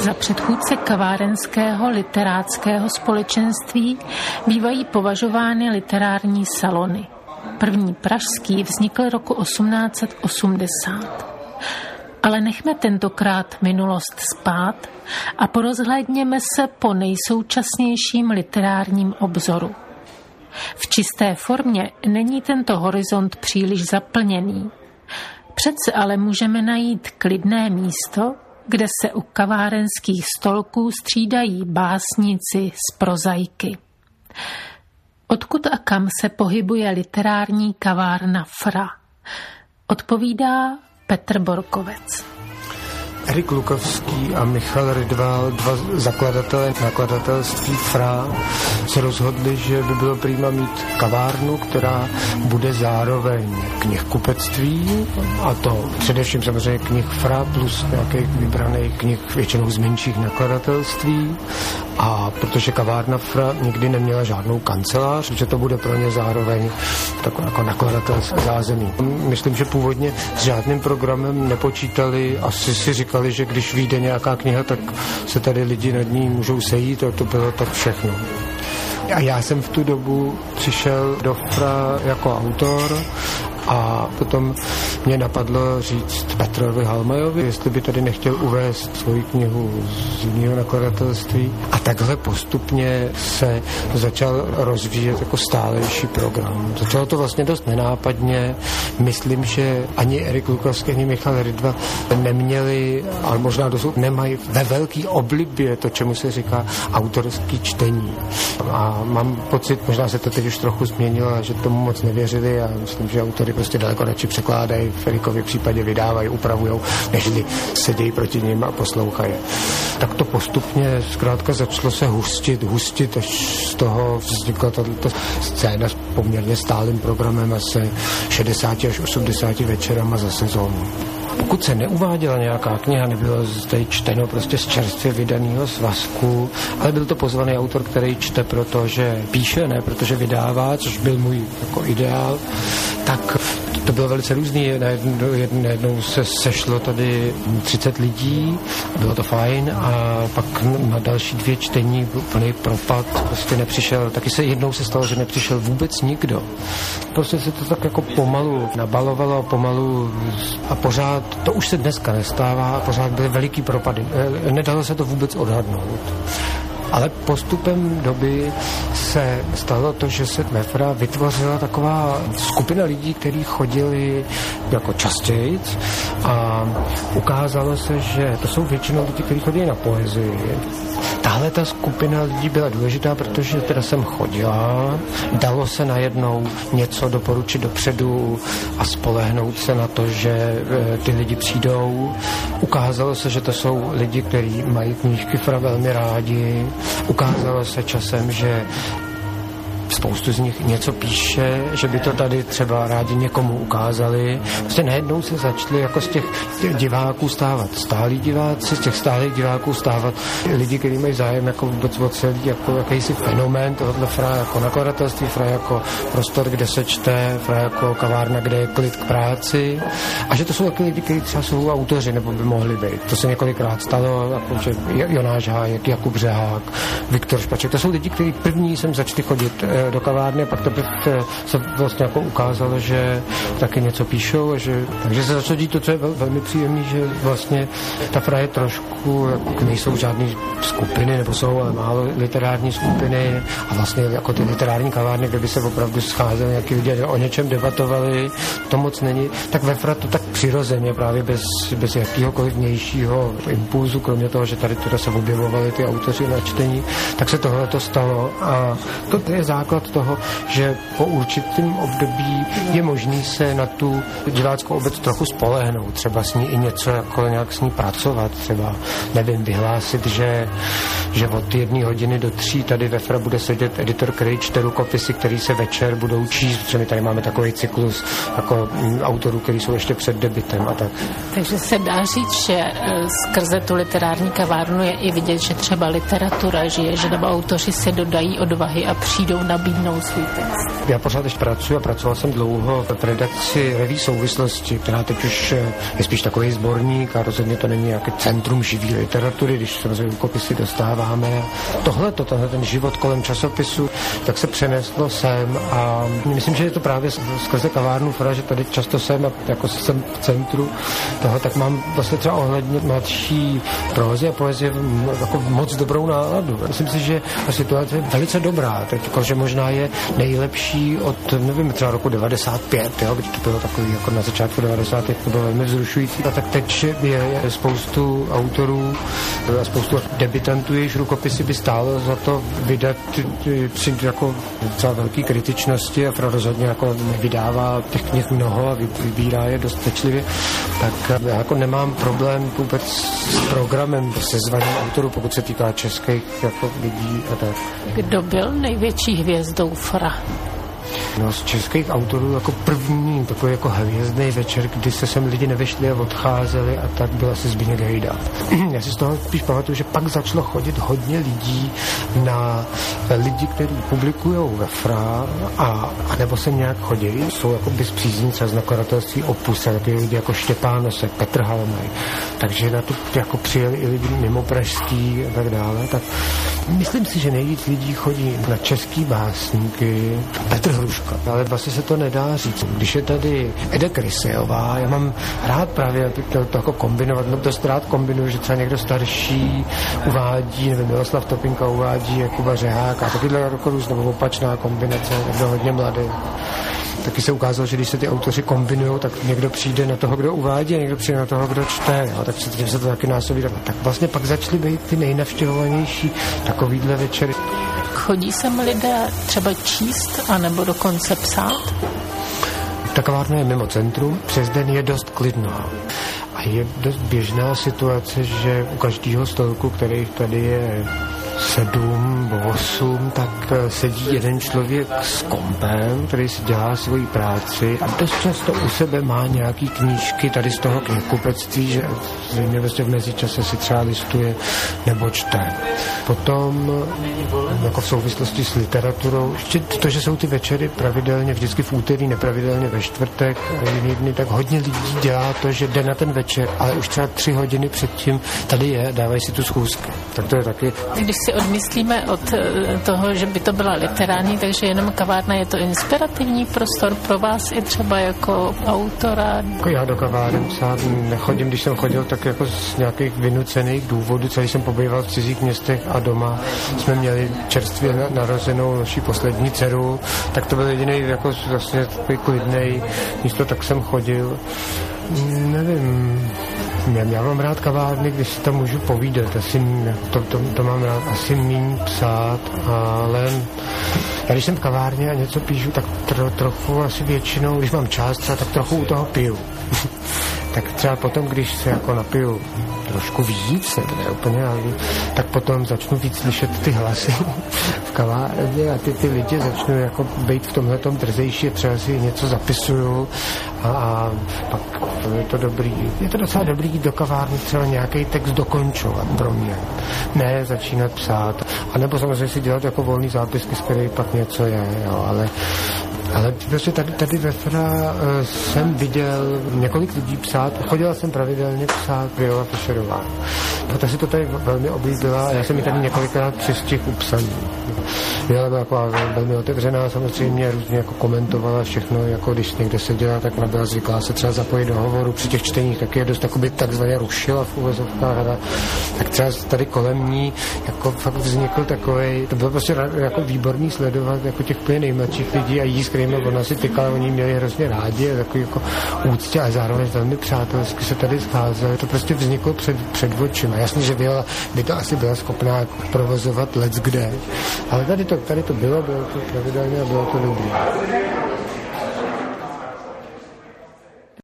Za předchůdce kavárenského literáckého společenství bývají považovány literární salony. První pražský vznikl roku 1880. Ale nechme tentokrát minulost spát a porozhlédněme se po nejsoučasnějším literárním obzoru. V čisté formě není tento horizont příliš zaplněný. Přece ale můžeme najít klidné místo, kde se u kavárenských stolků střídají básníci z prozaiky. Odkud a kam se pohybuje literární kavárna Fra? Odpovídá Petr Borkovec. Erik Lukovský a Michal Rydval, dva zakladatelé nakladatelství FRA, se rozhodli, že by bylo prýma mít kavárnu, která bude zároveň knihkupectví, a to především samozřejmě knih FRA plus nějakých vybraných knih většinou z menších nakladatelství. A protože kavárna FRA nikdy neměla žádnou kancelář, že to bude pro ně zároveň takové jako nakladatelské zázemí. Myslím, že původně s žádným programem nepočítali, asi si říkali, říkali, že když vyjde nějaká kniha, tak se tady lidi nad ní můžou sejít a to bylo tak všechno. A já jsem v tu dobu přišel do FRA jako autor a potom mě napadlo říct Petrovi Halmajovi, jestli by tady nechtěl uvést svoji knihu z jiného nakladatelství. A takhle postupně se začal rozvíjet jako stálejší program. Začalo to vlastně dost nenápadně. Myslím, že ani Erik Lukovský, ani Michal Rydva neměli, ale možná dosud nemají ve velký oblibě to, čemu se říká autorský čtení. A mám pocit, možná se to teď už trochu změnilo, že tomu moc nevěřili a myslím, že autory prostě daleko radši překládají, v Erikově případě vydávají, upravují, nežli sedějí proti ním a poslouchají. Tak to postupně zkrátka začalo se hustit, hustit, až z toho vznikla tato scéna s poměrně stálým programem asi 60 až 80 večerama za sezónu. Pokud se neuváděla nějaká kniha, nebylo zde čteno prostě z čerstvě vydaného svazku, ale byl to pozvaný autor, který čte proto, že píše, ne protože vydává, což byl můj jako ideál, tak to bylo velice různý. Najednou, najednou se sešlo tady 30 lidí, bylo to fajn a pak na další dvě čtení úplný propad, prostě nepřišel, taky se jednou se stalo, že nepřišel vůbec nikdo. Prostě se to tak jako pomalu nabalovalo, pomalu a pořád, to už se dneska nestává, a pořád byly veliký propady. E, nedalo se to vůbec odhadnout. Ale postupem doby se stalo to, že se Mefra vytvořila taková skupina lidí, kteří chodili jako častěji a ukázalo se, že to jsou většinou lidi, kteří chodí na poezii. Tahle ta skupina lidí byla důležitá, protože teda jsem chodila, dalo se najednou něco doporučit dopředu a spolehnout se na to, že e, ty lidi přijdou. Ukázalo se, že to jsou lidi, kteří mají knížky fra velmi rádi, Ukázalo se časem, že spoustu z nich něco píše, že by to tady třeba rádi někomu ukázali. Prostě najednou se začali jako z těch, těch diváků stávat stálí diváci, z těch stálých diváků stávat lidi, kteří mají zájem jako vůbec o celý jako jakýsi fenomén tohohle fra jako nakladatelství, fra jako prostor, kde se čte, fra jako kavárna, kde je klid k práci a že to jsou taky lidi, kteří třeba jsou autoři nebo by mohli být. To se několikrát stalo, jako, že Jonáš Hájek, Jakub Řehák, Viktor Špaček, to jsou lidi, kteří první jsem začali chodit eh, do kavárny a pak to se vlastně jako ukázalo, že taky něco píšou a že, takže se začalo dít to, co je vel, velmi příjemné, že vlastně ta fra je trošku, jako nejsou žádné skupiny, nebo jsou ale málo literární skupiny a vlastně jako ty literární kavárny, kde by se opravdu scházeli nějaký lidé o něčem debatovali, to moc není, tak ve fra to tak přirozeně právě bez, bez jakýhokoliv vnějšího impulzu, kromě toho, že tady teda se objevovali ty autoři na čtení, tak se tohle to stalo a to je základ základ toho, že po určitém období je možný se na tu diváckou obec trochu spolehnout, třeba s ní i něco jako nějak s ní pracovat, třeba nevím, vyhlásit, že, že od jedné hodiny do tří tady ve FRA bude sedět editor, který čte rukopisy, který se večer budou číst, protože my tady máme takový cyklus jako mm, autorů, který jsou ještě před debitem a tak. Takže se dá říct, že e, skrze tu literární kavárnu je i vidět, že třeba literatura žije, že nebo autoři se dodají odvahy a přijdou nabídnout nabídnout svůj text. Já pořád ještě pracuji a pracoval jsem dlouho v redakci reví souvislosti, která teď už eh, je spíš takový sborník a rozhodně to není nějaký centrum živé literatury, když samozřejmě kopisy dostáváme. Tohle, to, tohle ten život kolem časopisu, tak se přeneslo sem a myslím, že je to právě skrze kavárnu Fra, že tady často jsem a jako jsem v centru toho, tak mám vlastně třeba ohledně mladší prózy a poezie jako moc dobrou náladu. Myslím si, že ta situace je velice dobrá. Teď, jako, že možná je nejlepší od, nevím, třeba roku 95, jo, kdy to bylo takový jako na začátku 90. to bylo velmi vzrušující. A tak teď je, spoustu autorů a spoustu debitantů, jejichž rukopisy by stálo za to vydat při jako docela velký kritičnosti a pro rozhodně jako vydává těch knih mnoho a vybírá je dost pečlivě, tak já jako nemám problém vůbec s programem se zvaním autorů, pokud se týká českých jako lidí a tak. Kdo byl největší hvězdou Fra? No, z českých autorů jako první takový jako hvězdný večer, kdy se sem lidi nevešli a odcházeli a tak byl asi Zbigněk Hejda. Já si z toho spíš pamatuju, že pak začalo chodit hodně lidí na lidi, kteří publikují ve FRA a, a nebo se nějak chodili, jsou jako bez příznice z nakladatelství Opus, taky lidi jako Štěpán Nosek, Petr Halmaj. Takže na to jako přijeli i lidi mimo pražský a tak dále. Tak myslím si, že nejvíc lidí chodí na český básníky. Petr Hruška, ale vlastně se to nedá říct. Když je tady Ede Krysejová, já mám rád právě to, to jako kombinovat, no dost rád kombinuju, že třeba někdo starší uvádí, nevím, Miloslav Topinka uvádí Jakuba Řehák a takovýhle jako různou opačná kombinace, někdo hodně mladý taky se ukázalo, že když se ty autoři kombinují, tak někdo přijde na toho, kdo uvádí, a někdo přijde na toho, kdo čte. Jo? Tak se, se to taky násobí. Tak vlastně pak začaly být ty nejnavštěvovanější takovýhle večery. Chodí sem lidé třeba číst, anebo dokonce psát? Ta kavárna je mimo centrum, přes den je dost klidná. A je dost běžná situace, že u každého stolku, který tady je sedm, osm, tak eh, sedí jeden člověk s kompem, který si dělá svoji práci a dost často u sebe má nějaký knížky tady z toho knihkupectví, že zřejmě vlastně v mezičase si třeba listuje nebo čte. Potom jako v souvislosti s literaturou, ještě to, že jsou ty večery pravidelně, vždycky v úterý, nepravidelně ve čtvrtek, jiný dny, tak hodně lidí dělá to, že jde na ten večer, ale už třeba tři hodiny předtím tady je, dávají si tu schůzku. Tak to je taky. Když si odmyslíme od eh, toho, že by to byla literární, takže jenom kavárna je to inspirativní prostor pro vás i třeba jako autora? Jako já do kaváren psát nechodím, když jsem chodil, tak jako z nějakých vynucených důvodů, celý jsem pobýval v cizích městech a doma jsme měli čerstvě narozenou naší poslední dceru, tak to byl jediný jako vlastně takový klidný místo, tak jsem chodil. Nevím, já, já mám rád kavárny, když si tam můžu povídat, asi, to, to, to mám rád, asi míň psát, ale já když jsem v kavárně a něco píšu, tak tro, trochu asi většinou, když mám čas, tak trochu u toho piju. tak třeba potom, když se jako napiju trošku víc, ne úplně, ale tak potom začnu víc slyšet ty hlasy v kavárně a ty, ty lidi začnu jako být v tomhle tom drzejší, třeba si něco zapisuju a, a pak je to dobrý. Je to docela dobrý do kavárny třeba nějaký text dokončovat pro mě. Ne začínat psát. A nebo samozřejmě si dělat jako volný zápisky, z kterých pak něco je, jo, ale ale prostě tady, tady ve Fra uh, jsem viděl několik lidí psát, chodila jsem pravidelně psát Viola Fischerová. Ta si to tady velmi oblíbila a já jsem mi tady několikrát přestihl u Viola byla jako velmi otevřená, samozřejmě různě jako komentovala všechno, jako když někde seděla, tak ona byla zvyklá se třeba zapojit do hovoru při těch čteních, tak je dost jakoby takzvaně rušila v uvozovkách. Tak třeba tady kolem ní jako fakt vznikl takový, to bylo prostě jako výborný sledovat jako těch úplně nejmladších lidí a jí, s kterými ona si tykala, oni měli hrozně rádi takový jako úctě a zároveň velmi přátelsky se tady scházeli. To prostě vzniklo před, před očima. Jasně, že Viola by to asi byla schopná jako provozovat let kde, ale tady to, tady to bylo, bylo to pravidelně a bylo to dobré.